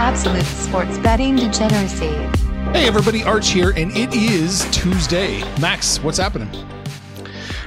Absolute sports betting degeneracy. Hey everybody, Arch here, and it is Tuesday. Max, what's happening?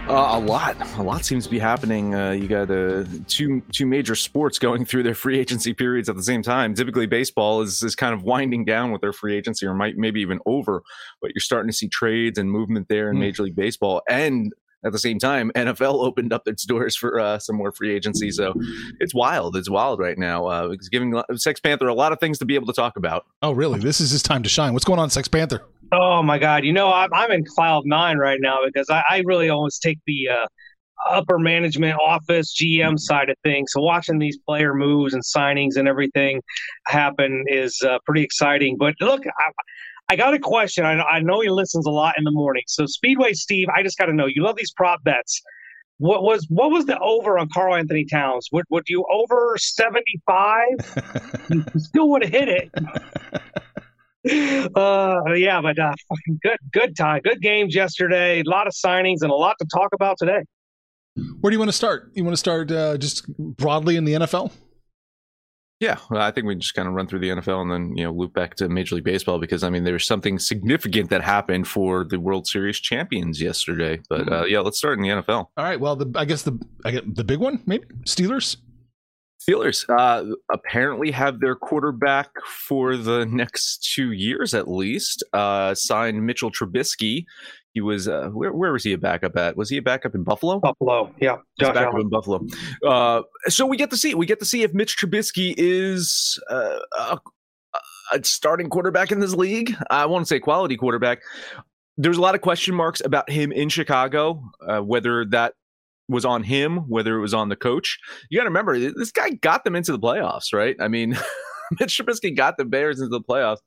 Uh, a lot, a lot seems to be happening. Uh, you got uh, two two major sports going through their free agency periods at the same time. Typically, baseball is is kind of winding down with their free agency, or might maybe even over. But you're starting to see trades and movement there in mm. Major League Baseball, and at the same time, NFL opened up its doors for uh, some more free agency. So it's wild. It's wild right now. Uh, it's giving Sex Panther a lot of things to be able to talk about. Oh, really? This is his time to shine. What's going on, Sex Panther? Oh my God! You know, I'm, I'm in cloud nine right now because I, I really almost take the uh, upper management office GM side of things. So watching these player moves and signings and everything happen is uh, pretty exciting. But look, I, I got a question. I, I know he listens a lot in the morning. So Speedway Steve, I just got to know. You love these prop bets. What was what was the over on Karl-Anthony Towns? Would would you over seventy five? still would have hit it. uh, yeah, but uh, good good time, good games yesterday. A lot of signings and a lot to talk about today. Where do you want to start? You want to start uh, just broadly in the NFL? Yeah, well, I think we just kind of run through the NFL and then you know loop back to Major League Baseball because I mean there's something significant that happened for the World Series champions yesterday. But mm-hmm. uh, yeah, let's start in the NFL. All right. Well, the, I guess the I get the big one maybe Steelers. Steelers uh, apparently have their quarterback for the next two years at least. Uh, signed Mitchell Trubisky he was uh, where, where was he a backup at? Was he a backup in Buffalo? Buffalo, yeah, Josh backup in Buffalo. Uh, so we get to see we get to see if Mitch Trubisky is uh, a, a, starting quarterback in this league. I want to say quality quarterback. There's a lot of question marks about him in Chicago, uh, whether that was on him, whether it was on the coach. You got to remember, this guy got them into the playoffs, right? I mean. Mitch Trubisky got the Bears into the playoffs.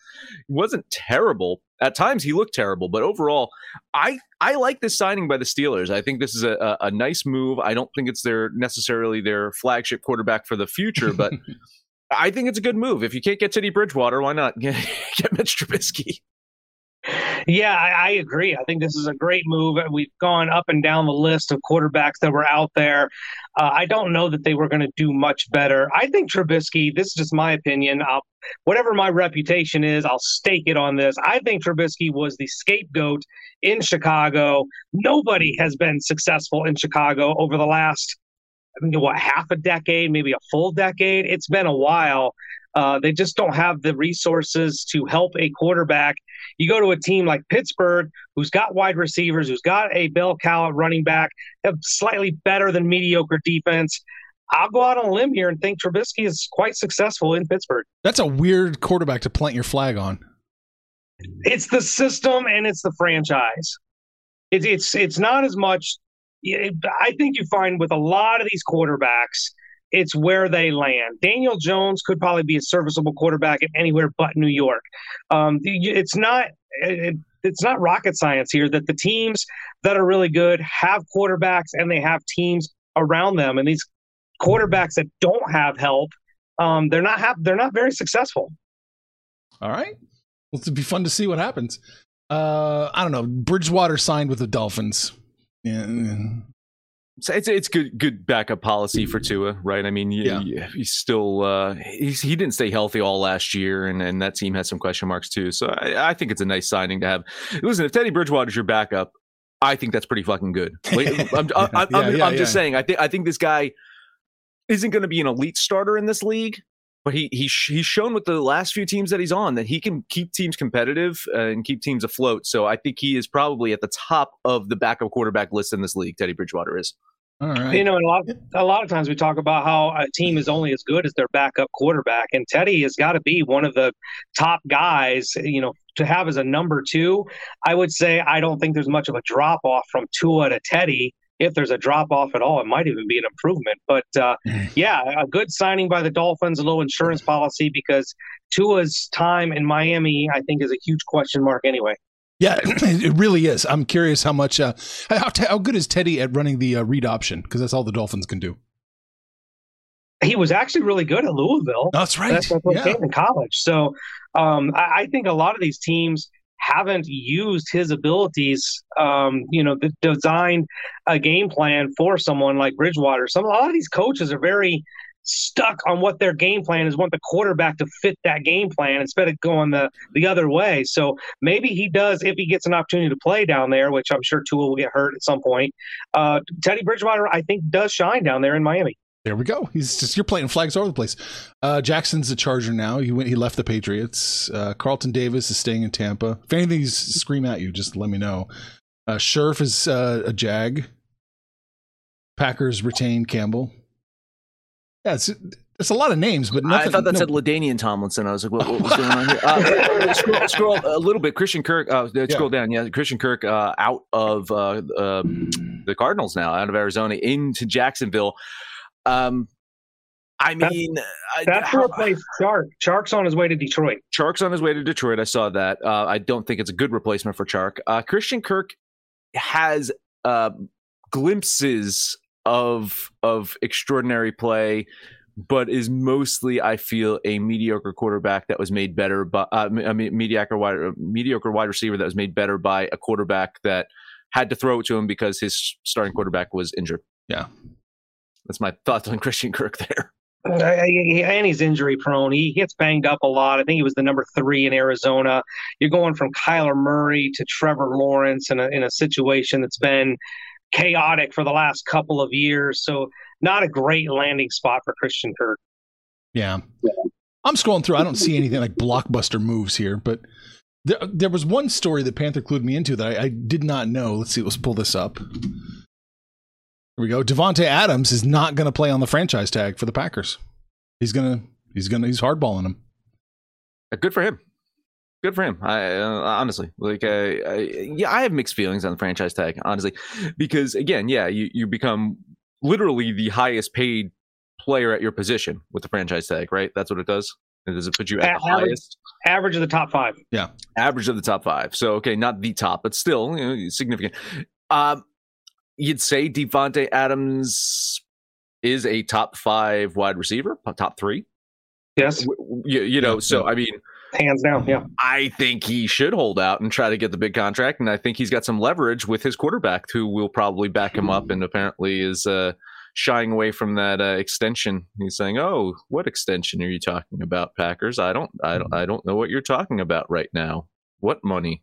He wasn't terrible. At times he looked terrible, but overall, I I like this signing by the Steelers. I think this is a, a, a nice move. I don't think it's their necessarily their flagship quarterback for the future, but I think it's a good move. If you can't get Teddy Bridgewater, why not get, get Mitch Trubisky? Yeah, I, I, agree. I think this is a great move. We've gone up and down the list of quarterbacks that were out there. Uh, I don't know that they were going to do much better. I think Trubisky, this is just my opinion. I'll, whatever my reputation is, I'll stake it on this. I think Trubisky was the scapegoat in Chicago. Nobody has been successful in Chicago over the last, I mean, what, half a decade, maybe a full decade? It's been a while. Uh, they just don't have the resources to help a quarterback. You go to a team like Pittsburgh, who's got wide receivers, who's got a Bell Cow running back, have slightly better than mediocre defense. I'll go out on a limb here and think Trubisky is quite successful in Pittsburgh. That's a weird quarterback to plant your flag on. It's the system and it's the franchise. It's it's it's not as much. I think you find with a lot of these quarterbacks, it's where they land. Daniel Jones could probably be a serviceable quarterback at anywhere but New York. Um, it's not. It, it's not rocket science here that the teams that are really good have quarterbacks and they have teams around them, and these quarterbacks that don't have help, um, they're not have they're not very successful. All right, well, it'll be fun to see what happens. Uh, I don't know. Bridgewater signed with the Dolphins. Yeah, so it's it's good good backup policy for Tua, right? I mean, yeah. he's still uh, he's, he didn't stay healthy all last year, and, and that team has some question marks too. So I, I think it's a nice signing to have. Listen, if Teddy Bridgewater's your backup, I think that's pretty fucking good. Like, I'm, I'm, I'm, yeah, yeah, I'm just saying. I think I think this guy isn't going to be an elite starter in this league, but he he he's shown with the last few teams that he's on that he can keep teams competitive uh, and keep teams afloat. So I think he is probably at the top of the backup quarterback list in this league. Teddy Bridgewater is. All right. You know, a lot, a lot of times we talk about how a team is only as good as their backup quarterback, and Teddy has got to be one of the top guys. You know, to have as a number two, I would say I don't think there's much of a drop off from Tua to Teddy. If there's a drop off at all, it might even be an improvement. But uh, yeah, a good signing by the Dolphins, a little insurance policy because Tua's time in Miami, I think, is a huge question mark anyway. Yeah, it really is. I'm curious how much, uh, how, how good is Teddy at running the uh, read option? Because that's all the Dolphins can do. He was actually really good at Louisville. That's right. That's what yeah. came in college. So um, I, I, think a lot of these teams haven't used his abilities. Um, you know, designed a game plan for someone like Bridgewater. Some a lot of these coaches are very stuck on what their game plan is, want the quarterback to fit that game plan instead of going the, the other way. So maybe he does, if he gets an opportunity to play down there, which I'm sure Tua will get hurt at some point. Uh, Teddy Bridgewater, I think, does shine down there in Miami. There we go. He's just you're playing flags all over the place. Uh, Jackson's a Charger now. He went. He left the Patriots. Uh, Carlton Davis is staying in Tampa. If anything's scream at you, just let me know. Uh, is uh, a Jag. Packers retain Campbell. Yeah, it's, it's a lot of names, but nothing, I thought that no. said LaDainian Tomlinson. I was like, what, what was going on here? Uh, scroll, scroll, a little bit. Christian Kirk. Uh, scroll yeah. down. Yeah, Christian Kirk uh, out of uh, the Cardinals now, out of Arizona into Jacksonville. Um, I mean, that's, that's to replace Chark. Chark's on his way to Detroit. Chark's on his way to Detroit. I saw that. Uh, I don't think it's a good replacement for Chark. Uh, Christian Kirk has uh, glimpses of of extraordinary play, but is mostly, I feel, a mediocre quarterback that was made better by uh, a mediocre wide mediocre wide receiver that was made better by a quarterback that had to throw it to him because his starting quarterback was injured. Yeah, that's my thoughts on Christian Kirk there. And he's injury prone. He gets banged up a lot. I think he was the number three in Arizona. You're going from Kyler Murray to Trevor Lawrence in a, in a situation that's been chaotic for the last couple of years. So not a great landing spot for Christian Kirk. Yeah. yeah. I'm scrolling through. I don't see anything like blockbuster moves here, but there, there was one story that Panther clued me into that I, I did not know. Let's see. Let's pull this up. Here we go. Davante Adams is not going to play on the franchise tag for the Packers. He's gonna. He's gonna. He's hardballing him. Good for him good for him. I uh, honestly like, uh, I, yeah, I have mixed feelings on the franchise tag, honestly, because again, yeah, you you become literally the highest paid player at your position with the franchise tag, right? That's what it does. Does it put you at the average, highest? Average of the top five. Yeah, average of the top five. So okay, not the top, but still you know, significant. Um, you'd say Davante Adams is a top five wide receiver, top three. Yes. You, you know, so I mean, hands down. Yeah. I think he should hold out and try to get the big contract. And I think he's got some leverage with his quarterback who will probably back him up and apparently is uh, shying away from that uh, extension. He's saying, Oh, what extension are you talking about, Packers? I don't, I don't, I don't know what you're talking about right now. What money?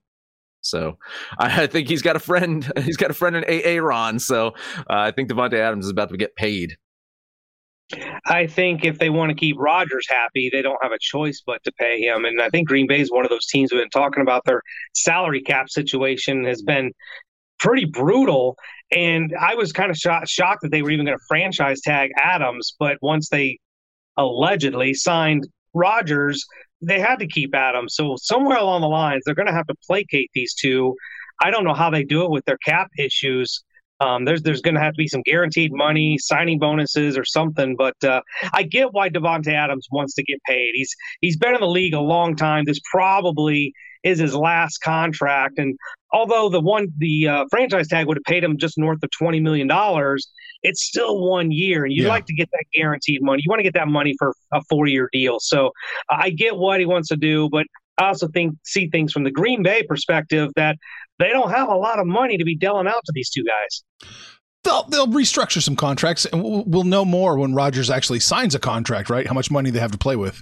So I, think he's got a friend. He's got a friend in Aaron. So uh, I think Davante Adams is about to get paid. I think if they want to keep Rodgers happy, they don't have a choice but to pay him. And I think Green Bay is one of those teams we've been talking about. Their salary cap situation has been pretty brutal. And I was kind of shocked, shocked that they were even going to franchise tag Adams. But once they allegedly signed Rodgers, they had to keep Adams. So somewhere along the lines, they're going to have to placate these two. I don't know how they do it with their cap issues. Um, there's there's going to have to be some guaranteed money, signing bonuses, or something. But uh, I get why Davante Adams wants to get paid. He's he's been in the league a long time. This probably is his last contract. And although the one the uh, franchise tag would have paid him just north of twenty million dollars, it's still one year, and you yeah. like to get that guaranteed money. You want to get that money for a four year deal. So uh, I get what he wants to do, but I also think see things from the Green Bay perspective that they don't have a lot of money to be dealing out to these two guys. They'll, they'll restructure some contracts, and we'll, we'll know more when Rodgers actually signs a contract, right? How much money they have to play with.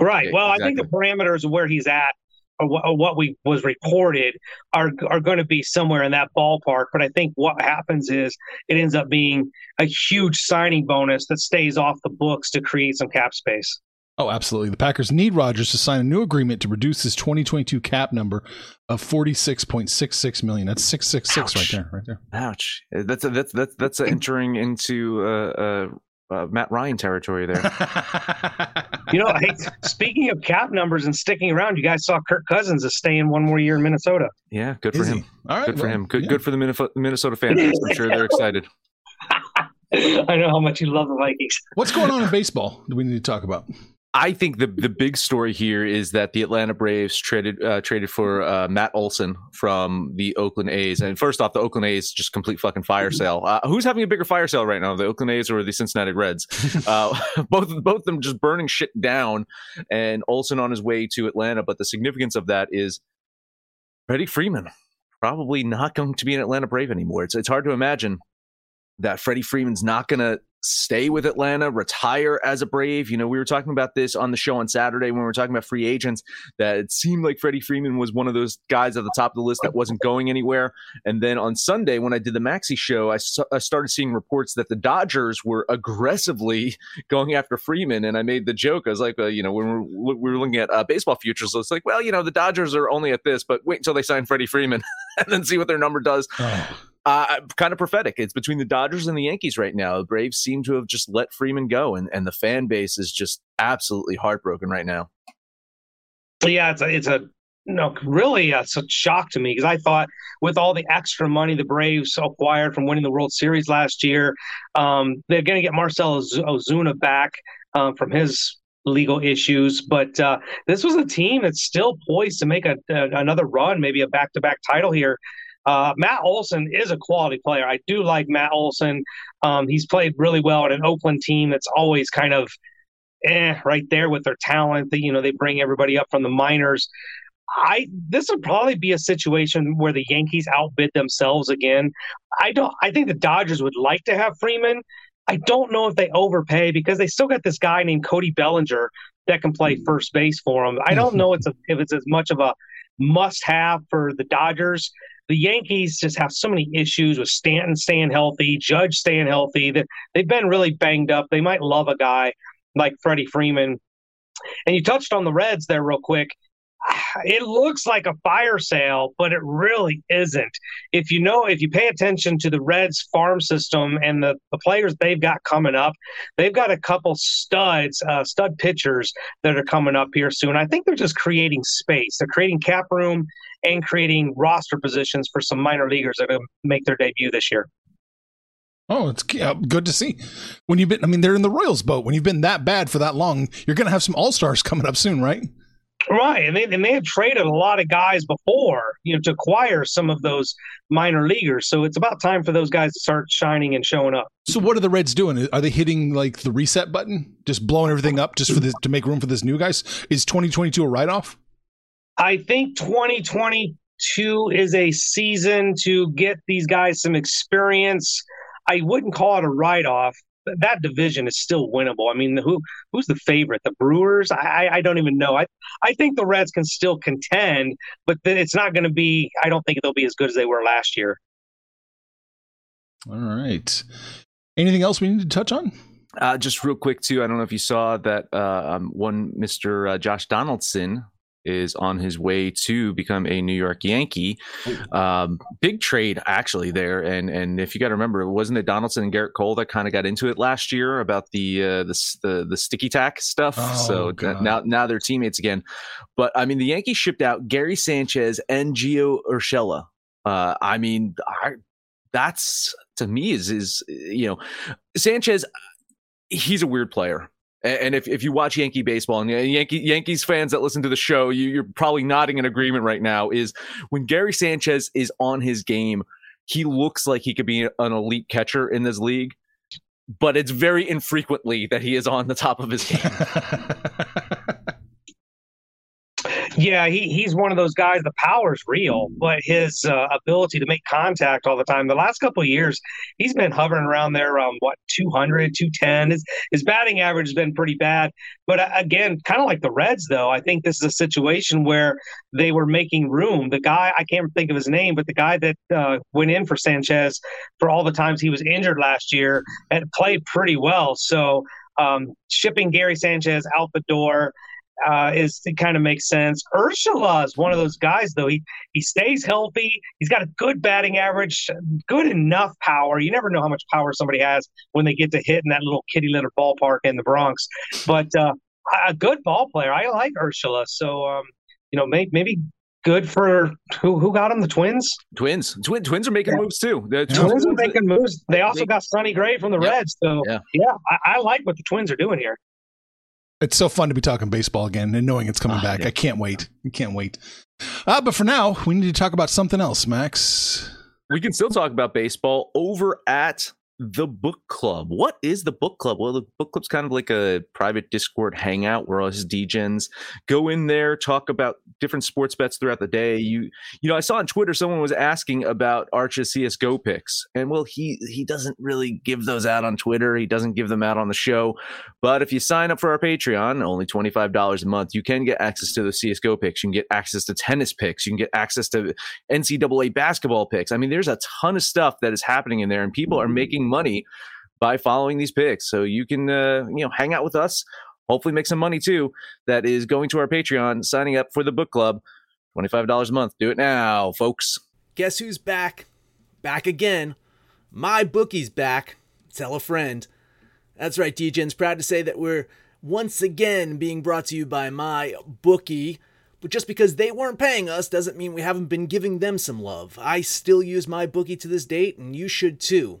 Right. Well, exactly. I think the parameters of where he's at or what, or what we was reported are are going to be somewhere in that ballpark. But I think what happens is it ends up being a huge signing bonus that stays off the books to create some cap space. Oh, absolutely. The Packers need Rodgers to sign a new agreement to reduce his 2022 cap number of 46.66 million. That's 666 right there, right there. Ouch. That's a, that's that's that's entering into uh, uh, uh, Matt Ryan territory there. you know, hey, speaking of cap numbers and sticking around, you guys saw Kirk Cousins is staying one more year in Minnesota. Yeah, good for he? him. All right, Good for well, him. Good, yeah. good for the Minnesota, fans. I'm sure they're excited. I know how much you love the Vikings. What's going on in baseball? Do we need to talk about? I think the the big story here is that the Atlanta Braves traded uh, traded for uh, Matt Olson from the Oakland A's. And first off, the Oakland A's just complete fucking fire sale. Uh, who's having a bigger fire sale right now, the Oakland A's or the Cincinnati Reds? uh, both both of them just burning shit down, and Olson on his way to Atlanta. But the significance of that is Freddie Freeman probably not going to be an Atlanta Brave anymore. It's it's hard to imagine that Freddie Freeman's not going to stay with Atlanta, retire as a Brave. You know, we were talking about this on the show on Saturday when we were talking about free agents, that it seemed like Freddie Freeman was one of those guys at the top of the list that wasn't going anywhere. And then on Sunday, when I did the Maxi show, I I started seeing reports that the Dodgers were aggressively going after Freeman. And I made the joke. I was like, uh, you know, when we were, we were looking at uh, baseball futures, it's like, well, you know, the Dodgers are only at this, but wait until they sign Freddie Freeman and then see what their number does Oh, uh, kind of prophetic. It's between the Dodgers and the Yankees right now. The Braves seem to have just let Freeman go, and, and the fan base is just absolutely heartbroken right now. Yeah, it's a, it's a no, really a such shock to me because I thought with all the extra money the Braves acquired from winning the World Series last year, um, they're going to get Marcell Ozuna back um, from his legal issues. But uh, this was a team that's still poised to make a, a another run, maybe a back-to-back title here. Uh, Matt Olson is a quality player. I do like Matt Olson. Um, he's played really well at an Oakland team that's always kind of eh, right there with their talent. That you know they bring everybody up from the minors. I this would probably be a situation where the Yankees outbid themselves again. I don't. I think the Dodgers would like to have Freeman. I don't know if they overpay because they still got this guy named Cody Bellinger that can play first base for them. I don't know it's a, if it's as much of a must-have for the Dodgers. The Yankees just have so many issues with Stanton staying healthy, Judge staying healthy. That they've been really banged up. They might love a guy like Freddie Freeman. And you touched on the Reds there real quick. It looks like a fire sale, but it really isn't. If you know, if you pay attention to the Reds farm system and the, the players they've got coming up, they've got a couple studs, uh, stud pitchers that are coming up here soon. I think they're just creating space. They're creating cap room and creating roster positions for some minor leaguers that are going to make their debut this year. oh, it's uh, good to see. When you've been, I mean, they're in the Royals boat. When you've been that bad for that long, you're going to have some all stars coming up soon, right? Right, and they and they had traded a lot of guys before, you know, to acquire some of those minor leaguers. So it's about time for those guys to start shining and showing up. So what are the Reds doing? Are they hitting like the reset button, just blowing everything up just for this to make room for this new guys? Is 2022 a write off? I think 2022 is a season to get these guys some experience. I wouldn't call it a write off. That division is still winnable. I mean, who who's the favorite? The Brewers? I I don't even know. I I think the Reds can still contend, but then it's not going to be. I don't think they'll be as good as they were last year. All right. Anything else we need to touch on? Uh, just real quick, too, I don't know if you saw that uh, um, one Mr. Uh, Josh Donaldson is on his way to become a New York Yankee. Um, big trade actually there, and and if you got to remember, wasn't it Donaldson and Gerrit Cole that kind of got into it last year about the uh, the, the the sticky tack stuff? Oh, so God. now now they're teammates again. But I mean, the Yankees shipped out Gary Sanchez and Gio Urshela. Uh, I mean, I, that's to me is is you know Sanchez. He's a weird player. And if, if you watch Yankee baseball and uh, Yankee Yankees fans that listen to the show, you, you're probably nodding in agreement right now. Is when Gary Sanchez is on his game, he looks like he could be an elite catcher in this league, but it's very infrequently that he is on the top of his game. Yeah, he, he's one of those guys. The power's real, but his uh, ability to make contact all the time. The last couple of years, he's been hovering around there around what 200, 210. His, his batting average has been pretty bad. But uh, again, kind of like the Reds, though, I think this is a situation where they were making room. The guy, I can't think of his name, but the guy that uh, went in for Sanchez for all the times he was injured last year and played pretty well. So um, shipping Gary Sanchez out the door uh, is it kind of makes sense. Urshela is one of those guys, though. He he stays healthy. He's got a good batting average, good enough power. You never know how much power somebody has when they get to hit in that little kitty litter ballpark in the Bronx. But uh, a good ball player. I like Urshela. So, um, you know, maybe, maybe good for who who got him the Twins. Twins, Twin, Twins are making Yeah. moves too. The Twins are making moves. They also got Sonny Gray from the Yep. Reds. So Yeah. yeah, I, I like what the Twins are doing here. It's so fun to be talking baseball again and knowing it's coming Ah, back. yeah. I can't wait. I can't wait. Uh, but for now, we need to talk about something else, Max. we can still talk about baseball over at the book club. What is the book club? Well, the book club's kind of like a private Discord hangout where us Degens go in there, talk about different sports bets throughout the day. You you know, I saw on Twitter someone was asking about Arch's CS:GO picks. And well, he he doesn't really give those out on Twitter. He doesn't give them out on the show. But if you sign up for our Patreon, only $25 a month, you can get access to the CS:GO picks. You can get access to tennis picks. You can get access to NCAA basketball picks. I mean, there's a ton of stuff that is happening in there, and people are mm-hmm. making money by following these picks. So you can, uh, you know, hang out with us. Hopefully, make some money too. That is going to our Patreon, signing up for the book club. Twenty-five dollars a month. Do it now, folks. Guess who's back? Back again. My bookie's back. Tell a friend. That's right, DJ's proud to say that we're once again being brought to you by my bookie. But just because they weren't paying us doesn't mean we haven't been giving them some love. I still use my bookie to this date, and you should too.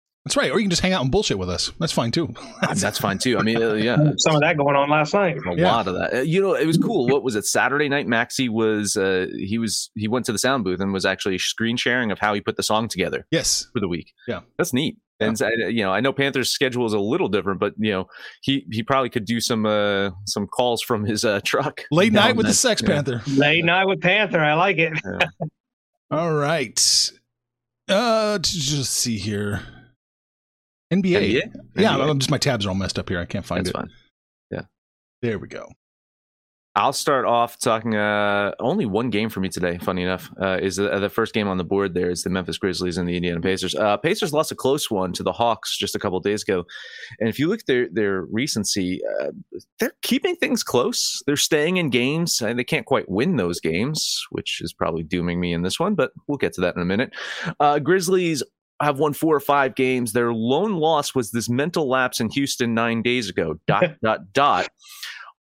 That's right. Or you can just hang out and bullshit with us. That's fine too. That's fine too. I mean, uh, yeah, Some of that going on last night. a Yeah. lot of that. Uh, You know, it was cool. What was it? Saturday night, Maxi was uh, he was he went to the sound booth and was actually screen sharing of how he put the song together yes. for the week. Yeah. that's neat. And so, uh, you know, I know Panthers' schedule is a little different, but you know, he he probably could do some uh some calls from his uh truck. Late night with the Sex yeah. Panther. Late night with Panther. I like it. All right. Uh, just see here. NBA. NBA? Yeah, NBA. Just my tabs are all messed up here. I can't find it. That's it. fine. Yeah. There we go. I'll start off talking. Uh, only one game for me today. Funny enough, uh, is the, the first game on the board. There is the Memphis Grizzlies and the Indiana Pacers. Uh, Pacers lost a close one to the Hawks just a couple of days ago, and if you look at their their recency, uh, they're keeping things close. They're staying in games, and they can't quite win those games, which is probably dooming me in this one. But we'll get to that in a minute. Uh, Grizzlies have won four or five games. Their lone loss was this mental lapse in Houston nine days ago. Dot dot dot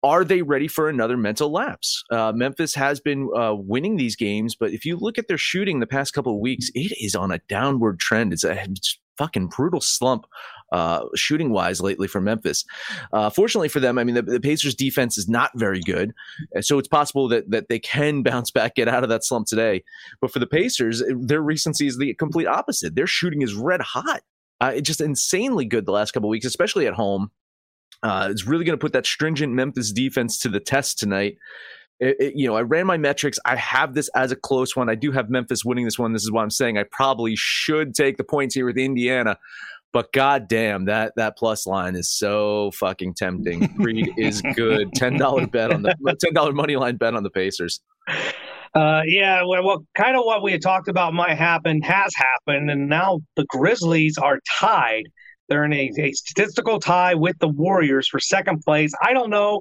are they ready for another mental lapse? Uh, Memphis has been uh, winning these games, but if you look at their shooting the past couple of weeks, it is on a downward trend. It's a it's fucking brutal slump uh, shooting wise lately for Memphis. Uh, fortunately for them, I mean, the, the Pacers defense is not very good. So it's possible that, that they can bounce back, get out of that slump today. But for the Pacers, their recency is the complete opposite. Their shooting is red hot. Uh, it's just insanely good the last couple weeks, especially at home. Uh, it's really going to put that stringent Memphis defense to the test tonight. It, it, you know, I ran my metrics. I have this as a close one. I do have Memphis winning this one. This is why I'm saying I probably should take the points here with Indiana. But goddamn, that that plus line is so fucking tempting. Creed is good. Ten dollar bet on the ten dollar money line bet on the Pacers. Uh, yeah, well, well, kind of what we had talked about might happen has happened, and now the Grizzlies are tied. They're in a, a statistical tie with the Warriors for second place. I don't know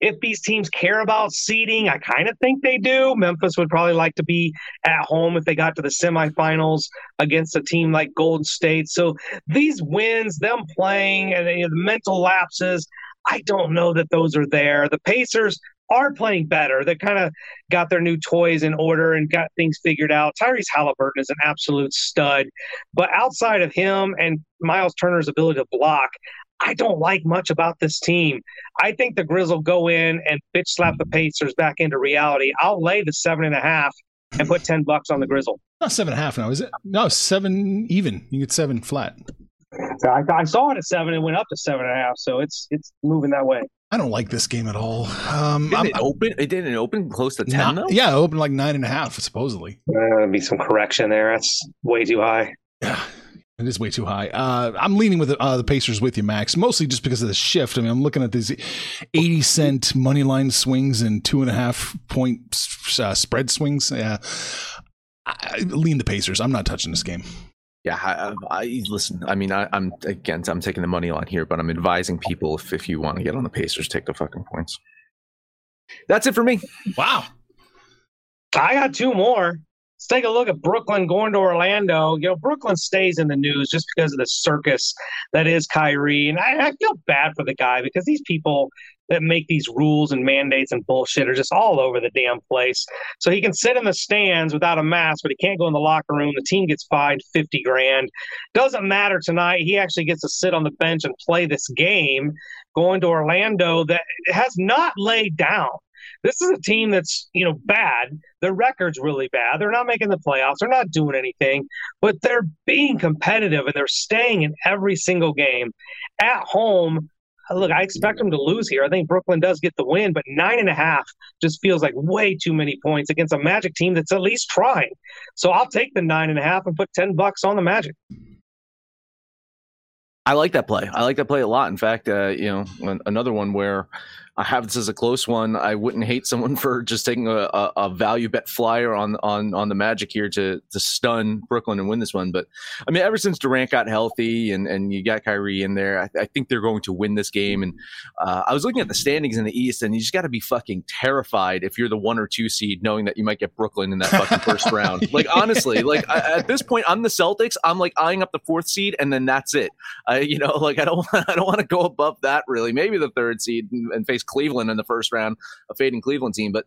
if these teams care about seeding. I kind of think they do. Memphis would probably like to be at home if they got to the semifinals against a team like Golden State. So these wins, them playing, and the mental lapses, I don't know that those are there. The Pacers are playing better. They kind of got their new toys in order and got things figured out. Tyrese Halliburton is an absolute stud, but outside of him and Miles Turner's ability to block, I don't like much about this team. I think the Grizz will go in and bitch slap the Pacers back into reality. I'll lay the seven and a half and put ten bucks on the Grizzle. Not seven and a half now, is it? No, seven even. You get seven flat. I, I saw it at seven and it went up to seven and a half, so it's it's moving that way. I don't like this game at all. Um, Didn't I'm- it open? It didn't open close to ten Nah, though. yeah, it opened like nine and a half, supposedly. Uh, there'll be some correction there. That's way too high. Yeah, it is way too high. Uh, I'm leaning with the, uh, the Pacers with you, Max, mostly just because of the shift. I mean, I'm looking at these 80 cent money line swings and two and a half point uh, spread swings. Yeah, I, I lean the Pacers. I'm not touching this game. Yeah, I, I listen. I mean, I, I'm again. I'm taking the money line here, but I'm advising people if if you want to get on the Pacers, take the fucking points. That's it for me. Wow. I got two more. Let's take a look at Brooklyn going to Orlando. You know, Brooklyn stays in the news just because of the circus that is Kyrie. And I, I feel bad for the guy because these people that make these rules and mandates and bullshit are just all over the damn place. So he can sit in the stands without a mask, but he can't go in the locker room. The team gets fined 50 grand. Doesn't matter tonight. He actually gets to sit on the bench and play this game going to Orlando that has not laid down. This is a team that's, you know, bad. Their record's really bad. They're not making the playoffs. They're not doing anything, but they're being competitive and they're staying in every single game. At home, look, I expect them to lose here. I think Brooklyn does get the win, but nine and a half just feels like way too many points against a Magic team that's at least trying. So I'll take the nine and a half and put 10 bucks on the Magic. I like that play. I like that play a lot. In fact, uh, you know, another one where I have this as a close one. I wouldn't hate someone for just taking a, a, a value bet flyer on on on the Magic here to to stun Brooklyn and win this one. But I mean, ever since Durant got healthy and and you got Kyrie in there, I, I think they're going to win this game. And uh, I was looking at the standings in the East, and you just got to be fucking terrified if you're the one or two seed, knowing that you might get Brooklyn in that fucking first round. Like honestly, like I, at this point, I'm the Celtics. I'm like eyeing up the fourth seed, and then that's it. I, you know, like I don't, I don't want to go above that really. Maybe the third seed and, and face Cleveland in the first round, a fading Cleveland team. But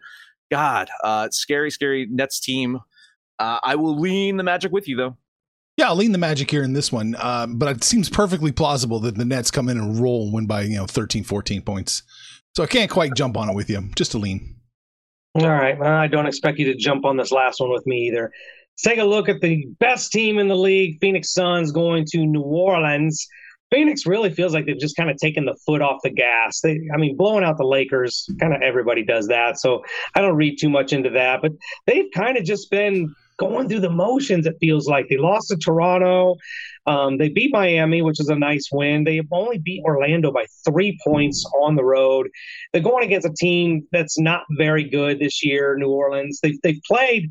God, uh, scary, scary Nets team. Uh, I will lean the Magic with you though. Yeah, I'll lean the Magic here in this one, uh, but it seems perfectly plausible that the Nets come in and roll and win by you know 13, 14 points. So I can't quite jump on it with you. Just a lean. All right. Well, I don't expect you to jump on this last one with me either. Let's take a look at the best team in the league, Phoenix Suns, going to New Orleans. Phoenix really feels like they've just kind of taken the foot off the gas. They, I mean, blowing out the Lakers, kind of everybody does that. So I don't read too much into that. But they've kind of just been going through the motions, it feels like. They lost to Toronto. Um, they beat Miami, which is a nice win. They only beat Orlando by three points on the road. They're going against a team that's not very good this year, New Orleans. They've, they've played,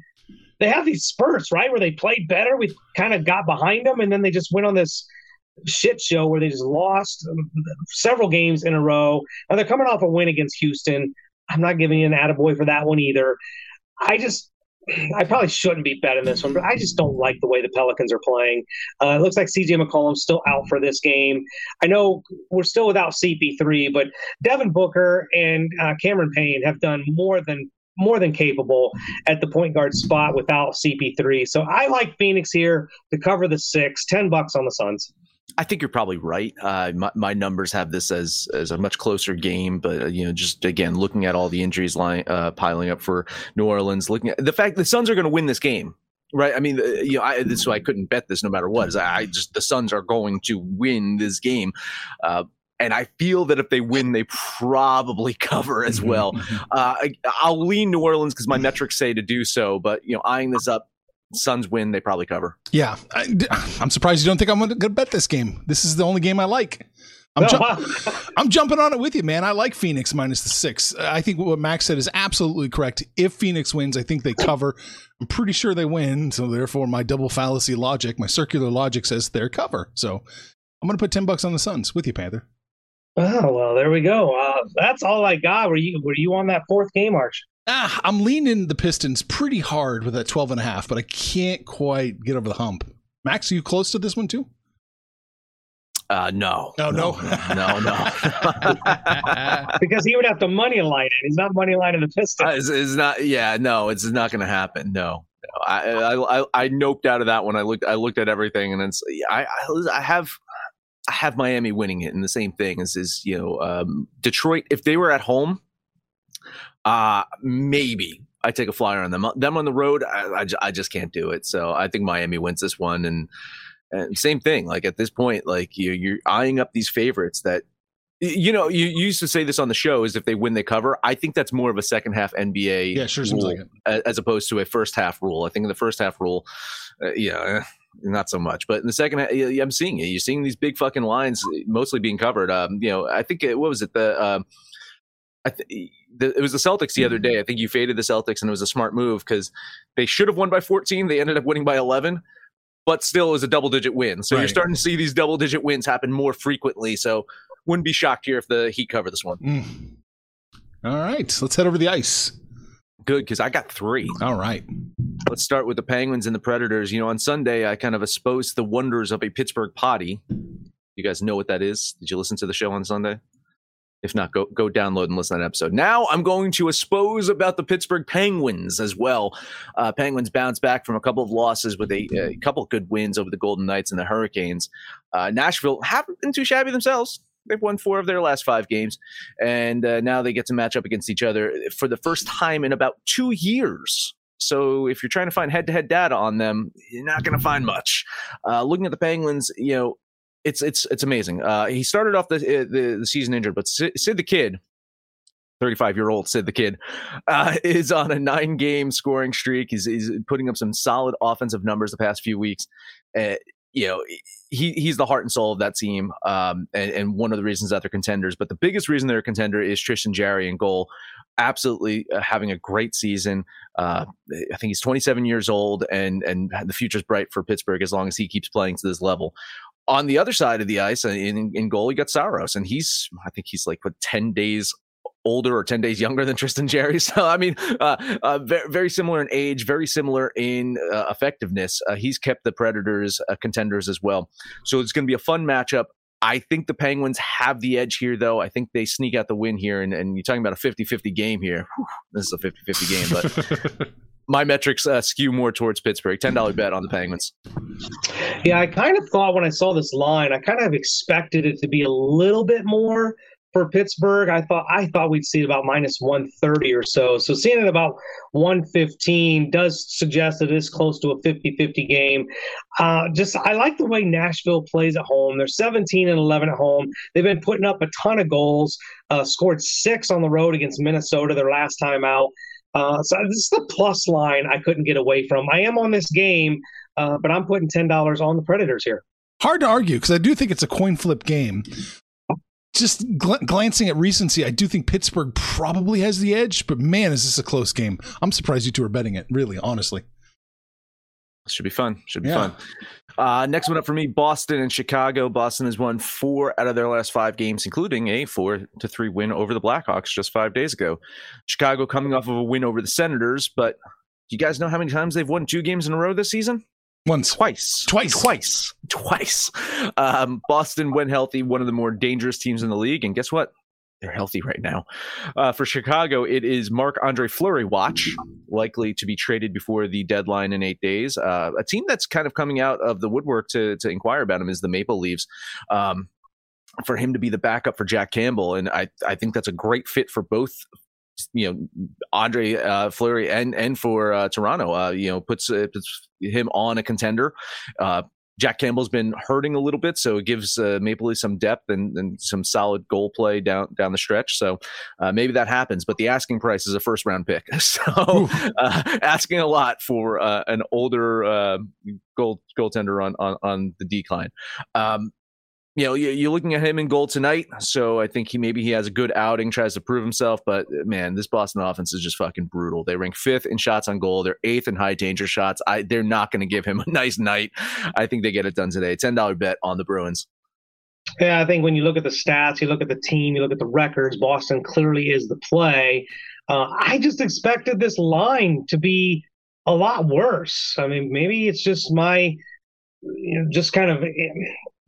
they have these spurts, right, where they played better. We kind of got behind them, and then they just went on this shit show where they just lost several games in a row. And they're coming off a win against Houston. I'm not giving you an attaboy for that one either. I just, I probably shouldn't be betting this one, but I just don't like the way the Pelicans are playing. Uh, it looks like CJ McCollum's still out for this game. I know we're still without CP3, but Devin Booker and uh, Cameron Payne have done more than more than capable at the point guard spot without CP3. So I like Phoenix here to cover the six, 10 bucks on the Suns. I think you're probably right. Uh, my, my numbers have this as as a much closer game, but uh, you know, just again looking at all the injuries line uh, piling up for New Orleans, looking at the fact the Suns are going to win this game, right? I mean, uh, you know, I, this so I couldn't bet this no matter what. Is I, I just the Suns are going to win this game. Uh, and I feel that if they win, they probably cover as well. Uh, I, I'll lean New Orleans because my metrics say to do so. But you know, eyeing this up, Suns win, they probably cover. Yeah, I, am surprised you don't think I'm going to bet this game. This is the only game I like. I'm, ju- oh, I'm jumping on it with you, man. I like Phoenix minus the six. I think what Max said is absolutely correct. If Phoenix wins, I think they cover. I'm pretty sure they win. So therefore, my double fallacy logic, my circular logic says they're cover. So I'm going to put ten bucks on the Suns with you, Panther. Oh well, there we go. Uh, that's all I got. Were you were you on that fourth game, Arch? Ah, I'm leaning the Pistons pretty hard with that 12 and a half, but I can't quite get over the hump. Max, are you close to this one too? Uh, no. Oh, no. no, no. because he would have to money line it. He's not money lining the Pistons. Uh, it's, it's not. Yeah, no, it's not going to happen. No, no. I, I, I, I noped out of that one. I looked. I looked at everything, and it's. I, I, I have. Have Miami winning it, and the same thing is, is you know, um, Detroit. If they were at home, uh maybe I take a flyer on them. Them on the road, I, I, I just can't do it. So I think Miami wins this one, and and same thing. Like at this point, like you you're eyeing up these favorites that you know, you, you, used to say this on the show is if they win, they cover. I think that's more of a second half NBA yeah, sure rule like as opposed to a first half rule. I think in the first half rule, uh, yeah, not so much. But in the second, I'm seeing it. You're seeing these big fucking lines mostly being covered. Um, you know, I think it, what was it the. Um, I th- the, it was the Celtics the other day. I think you faded the Celtics, and it was a smart move because they should have won by 14. They ended up winning by 11, but still it was a double digit win. So Right. you're starting to see these double digit wins happen more frequently. So wouldn't be shocked here if the Heat cover this one. Mm. All right, let's head over the ice. Good because I got three. All right. Let's start with the Penguins and the Predators. You know, on Sunday I kind of exposed the wonders of a Pittsburgh potty. You guys know what that is? Did you listen to the show on Sunday? If not, go go download and listen to that episode. Now I'm going to expose about the Pittsburgh Penguins as well. Uh, Penguins bounced back from a couple of losses with a, a couple of good wins over the Golden Knights and the Hurricanes. Uh, Nashville haven't been too shabby themselves. They've won four of their last five games, and uh, now they get to match up against each other for the first time in about two years. So if you're trying to find head-to-head data on them, you're not going to find much. Uh, looking at the Penguins, you know, it's it's it's amazing. Uh, he started off the, the the season injured, but Sid, Sid the kid, 35 year old Sid the kid, uh, is on a nine game scoring streak. He's, he's putting up some solid offensive numbers the past few weeks. Uh, you know, he he's the heart and soul of that team, um, and, and one of the reasons that they're contenders. But the biggest reason they're a contender is Tristan Jarry in goal. Absolutely uh, having a great season. Uh, I think he's 27 years old, and and the future's bright for Pittsburgh as long as he keeps playing to this level on the other side of the ice uh, in, in goal, you got Saros, and he's I think he's like what ten days older or ten days younger than Tristan Jarry. So I mean, uh, uh, very, very similar in age, very similar in uh, effectiveness. Uh, he's kept the Predators uh, contenders as well. So it's going to be a fun matchup. I think the Penguins have the edge here, though. I think they sneak out the win here. And, and you're talking about a 50 50 game here. Whew, this is a 50 50 game, but my metrics uh, skew more towards Pittsburgh. $10 bet on the Penguins. Yeah, I kind of thought when I saw this line, I kind of expected it to be a little bit more for Pittsburgh. I thought I thought we'd see about minus 130 or so. So seeing it about 115 does suggest that it is close to a 50-50 game. Uh, just I like the way Nashville plays at home. They're 17 and 11 at home. They've been putting up a ton of goals. Uh, scored six on the road against Minnesota their last time out. Uh, so this is the plus line I couldn't get away from. I am on this game, uh, but I'm putting ten dollars on the Predators here. Hard to argue because I do think it's a coin flip game. Just gl- glancing at recency, I do think Pittsburgh probably has the edge, but man, is this a close game. I'm surprised you two are betting it, really, honestly. Should be fun. Should be Yeah. fun. Uh, next one up for me, Boston and Chicago. Boston has won four out of their last five games, including a four to three win over the Blackhawks just five days ago. Chicago coming off of a win over the Senators, but do you guys know how many times they've won two games in a row this season? Once. Twice. Twice. Twice. Twice. Um, Boston, when healthy, one of the more dangerous teams in the league. And guess what? They're healthy right now. Uh, for Chicago, it is Marc-Andre Fleury watch, likely to be traded before the deadline in eight days. Uh, a team that's kind of coming out of the woodwork to, to inquire about him is the Maple Leafs. Um, for him to be the backup for Jack Campbell, and I, I think that's a great fit for both you know Andre uh, Fleury and and for uh, Toronto. Uh, you know puts, uh, puts him on a contender. Uh, Jack Campbell's been hurting a little bit, so it gives uh, Maple Leafs some depth and, and some solid goal play down down the stretch. So uh, maybe that happens, but the asking price is a first round pick, so uh, asking a lot for uh, an older uh, goal goaltender on on, on the decline. Um, you know, you- you're looking at him in goal tonight, so I think he maybe he has a good outing, tries to prove himself. But man, this Boston offense is just fucking brutal. They rank fifth in shots on goal. They're eighth in high danger shots. I they're not going to give him a nice night. I think they get it done today. Ten dollar bet on the Bruins. Yeah, I think when you look at the stats, you look at the team, you look at the records, Boston clearly is the play. Uh, I just expected this line to be a lot worse. I mean, maybe it's just my, you know, just kind of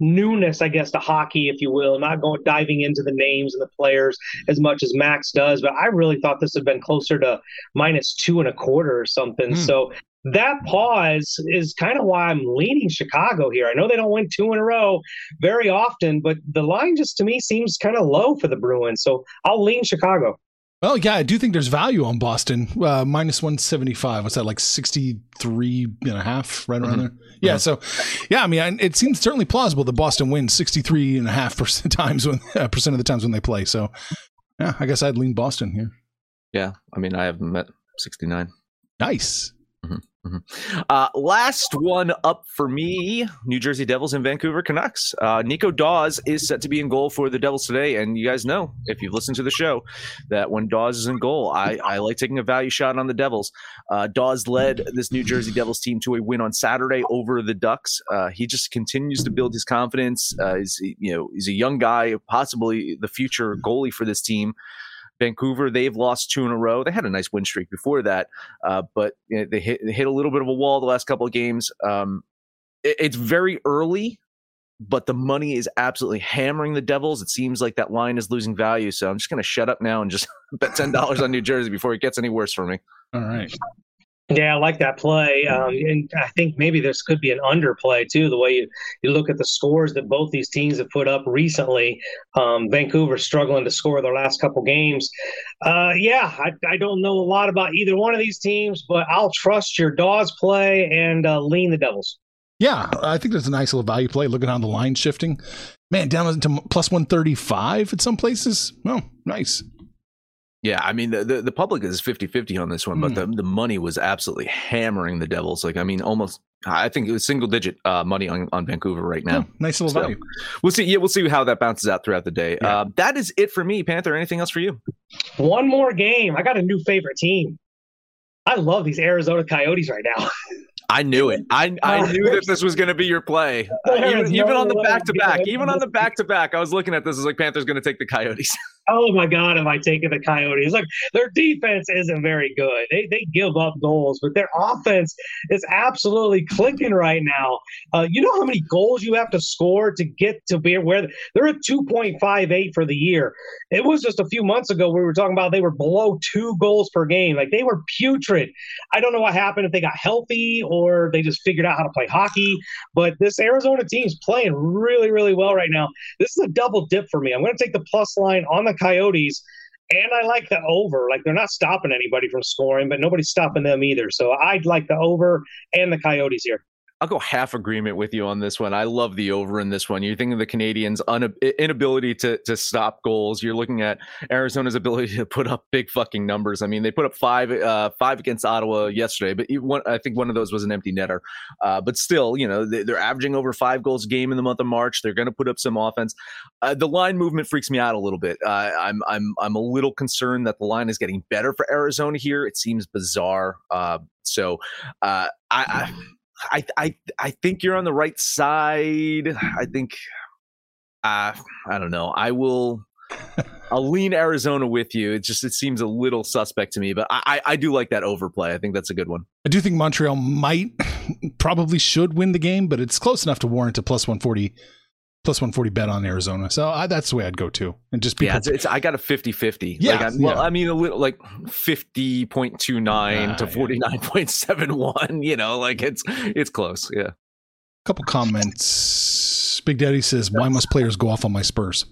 newness, I guess, to hockey, if you will, not going diving into the names and the players as much as Max does. But I really thought this had been closer to minus two and a quarter or something. Mm. So that pause is kind of why I'm leaning Chicago here. I know they don't win two in a row very often, but the line just to me seems kind of low for the Bruins. So I'll lean Chicago. Well, yeah, I do think there's value on Boston. Uh, minus 175. What's that, like 63 and a half, right around mm-hmm. there? Yeah, mm-hmm. so, yeah, I mean, it seems certainly plausible that Boston wins 63 and a half percent times when, uh, percent of the times when they play. So, yeah, I guess I'd lean Boston here. Yeah, I mean, I haven't met 69. Nice. Mm-hmm. Mm-hmm. Uh, last one up for me New Jersey Devils and Vancouver Canucks. Uh, Nico Daws is set to be in goal for the Devils today. And you guys know, if you've listened to the show, that when Daws is in goal, I, I like taking a value shot on the Devils. Uh, Daws led this New Jersey Devils team to a win on Saturday over the Ducks. Uh, he just continues to build his confidence. Uh, he's, you know, he's a young guy, possibly the future goalie for this team. Vancouver, they've lost two in a row. They had a nice win streak before that, uh, but you know, they, hit, they, hit, a little bit of a wall the last couple of games. Um, it, it's very early, but the money is absolutely hammering the Devils. It seems like that line is losing value. So I'm just going to shut up now and just bet $10 on New Jersey before it gets any worse for me. All right. Yeah, I like that play, um, and I think maybe this could be an underplay too. The way you, you look at the scores that both these teams have put up recently, um, Vancouver struggling to score their last couple games. Uh, yeah, I, I, don't know a lot about either one of these teams, but I'll trust your Daws play and uh, lean the Devils. Yeah, I think there's a nice little value play. Looking on the line shifting, man, down to plus one thirty five at some places. Oh, nice. Yeah, I mean the, the, the public is 50-50 on this one, mm. but the, hmm. the money was absolutely hammering the Devils. Like I mean, almost I think it was single digit uh, money on, on Vancouver right now. Oh, nice little so, value. We'll see. Yeah, we'll see how that bounces out throughout the day. Yeah. Uh, that is it for me, Panther. Anything else for you? One more game. I got a new favorite team. I love these Arizona Coyotes right now. I knew it. I I uh, knew that this was going to be your play. Uh, even, even on the back to back, even on the back to back, I was looking at this as like Panthers going to take the Coyotes. oh my god, am I taking the Coyotes? Like their defense isn't very good. They they give up goals, but their offense is absolutely clicking right now. Uh, you know how many goals you have to score to get to be where they're at two point five eight for the year. It was just a few months ago we were talking about they were below two goals per game. Like they were putrid. I don't know what happened if they got healthy or they just figured out how to play hockey. But this Arizona team's playing really really well right now. This is a double dip for me. I'm going to take the plus line on the Coyotes. And I like the over. Like they're not stopping anybody from scoring, but nobody's stopping them either. So I'd like the over and the Coyotes here. I'll go half agreement with you on this one. I love the over in this one. You're thinking the Canadiens' un- inability to to stop goals. You're looking at Arizona's ability to put up big fucking numbers. I mean, they put up five uh, five against Ottawa yesterday, but one, I think one of those was an empty netter. Uh, but still, you know, they, are averaging over five goals a game in the month of March. They're going to put up some offense. Uh, the line movement freaks me out a little bit. Uh, I'm I'm I'm a little concerned that the line is getting better for Arizona here. It seems bizarre. Uh, so uh, I, I I I I think you're on the right side. I think uh I don't know. I will I'll lean Arizona with you. It just it seems a little suspect to me, but I, I do like that overplay. I think that's a good one. I do think Montreal might probably should win the game, but it's close enough to warrant a plus one forty plus 140 bet on Arizona. So I, that's the way I'd go too. And just be yeah, it's, it's, I got a 50 50. Yeah, like I, well, I mean, a little like 50.29 to ah, 49.71, you know, like it's, it's close. Yeah. Couple comments. Big Daddy says, why must players go off on my Spurs?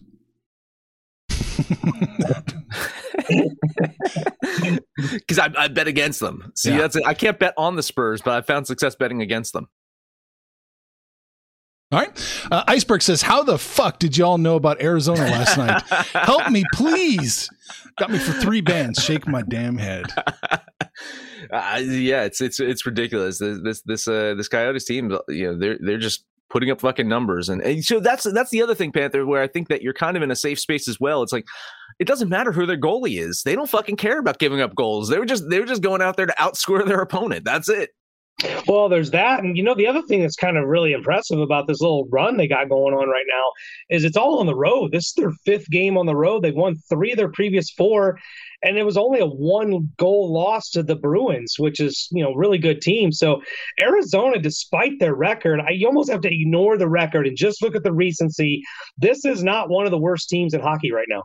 Because I, I, bet against them. See, yeah. that's it. I can't bet on the Spurs, but I found success betting against them. All right. Uh, Iceberg says, How the fuck did y'all know about Arizona last night? Help me, please. Got me for three bands. Shake my damn head. Uh, yeah, it's it's it's ridiculous. This this this uh, this Coyotes team, you know, they're they're just putting up fucking numbers, and, and so that's that's the other thing, Panther, where I think that you're kind of in a safe space as well. It's like it doesn't matter who their goalie is; they don't fucking care about giving up goals. They were just they were just going out there to outscore their opponent. That's it. Well, there's that. And you know, the other thing that's kind of really impressive about this little run they got going on right now is it's all on the road. This is their fifth game on the road. They've won three of their previous four, and it was only a one goal loss to the Bruins, which is, you know, really good team. So Arizona, despite their record, I you almost have to ignore the record and just look at the recency. This is not one of the worst teams in hockey right now.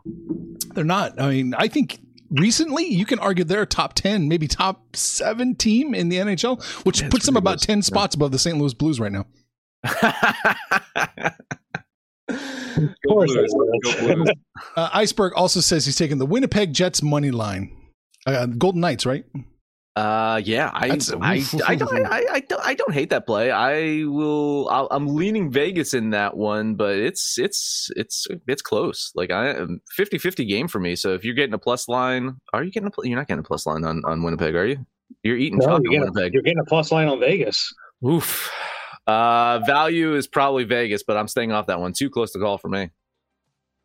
They're not. I mean, I think recently you can argue they're a top 10 maybe top 7 team in the nhl which Yeah, puts them about ridiculous. 10 spots above the st louis blues right now Go course Blues. they Go will. Blues. uh, iceberg also says he's taking the winnipeg jets money line uh, golden knights right Uh, yeah, I, That's- I, I, don't, I, I don't, I don't hate that play. I will. I'll, I'm leaning Vegas in that one, but it's, it's, it's, it's close. Like I, 50-50 game for me. So if you're getting a plus line, are you getting a? You're not getting a plus line on on Winnipeg, are you? You're eating No, you're getting, Winnipeg. you're getting a plus line on Vegas. Oof. Uh, value is probably Vegas, but I'm staying off that one. Too close to call for me.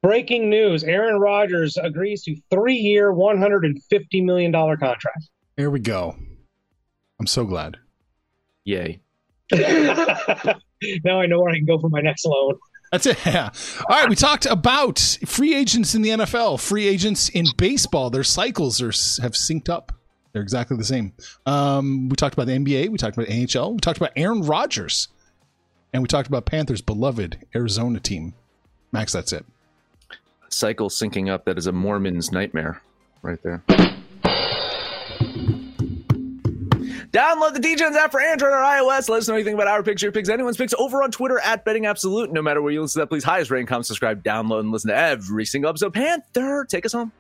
Breaking news Aaron Rodgers agrees to three year, $150 million contract. Here we go i'm so glad Yay. now I know where I can go for my next loan. That's it. Yeah. All right. We talked about free agents in the NFL, free agents in baseball. Their cycles are have synced up. They're exactly the same. Um, we talked about the NBA. We talked about NHL. We talked about Aaron Rodgers, and we talked about Panthers' beloved Arizona team. Max, that's it. Cycle syncing up. That is a Mormon's nightmare, right there. Download the DJs app for Android or iOS. Let us know anything about our picks, your picks, anyone's picks over on Twitter at Betting Absolute. No matter where you listen to that, please highest rating, comment, subscribe, download, and listen to every single episode. Panther, take us home.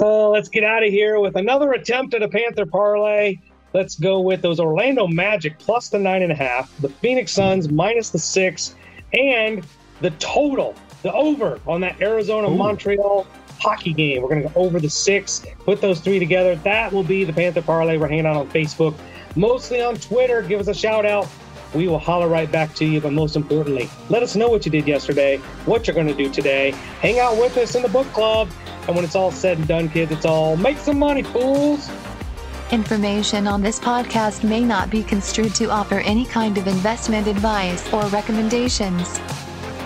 So let's get out of here with another attempt at a Panther parlay. Let's go with those Orlando Magic plus the nine and a half, the Phoenix Suns minus the six, and the total, the over on that Arizona Montreal hockey game. We're going to go over the six, put those three together. That will be the Panther parlay. We're hanging out on Facebook, mostly on Twitter. Give us a shout out. We will holler right back to you. But most importantly, let us know what you did yesterday, what you're going to do today. Hang out with us in the book club. And when it's all said and done, kids, it's all make some money, fools. Information on this podcast may not be construed to offer any kind of investment advice or recommendations.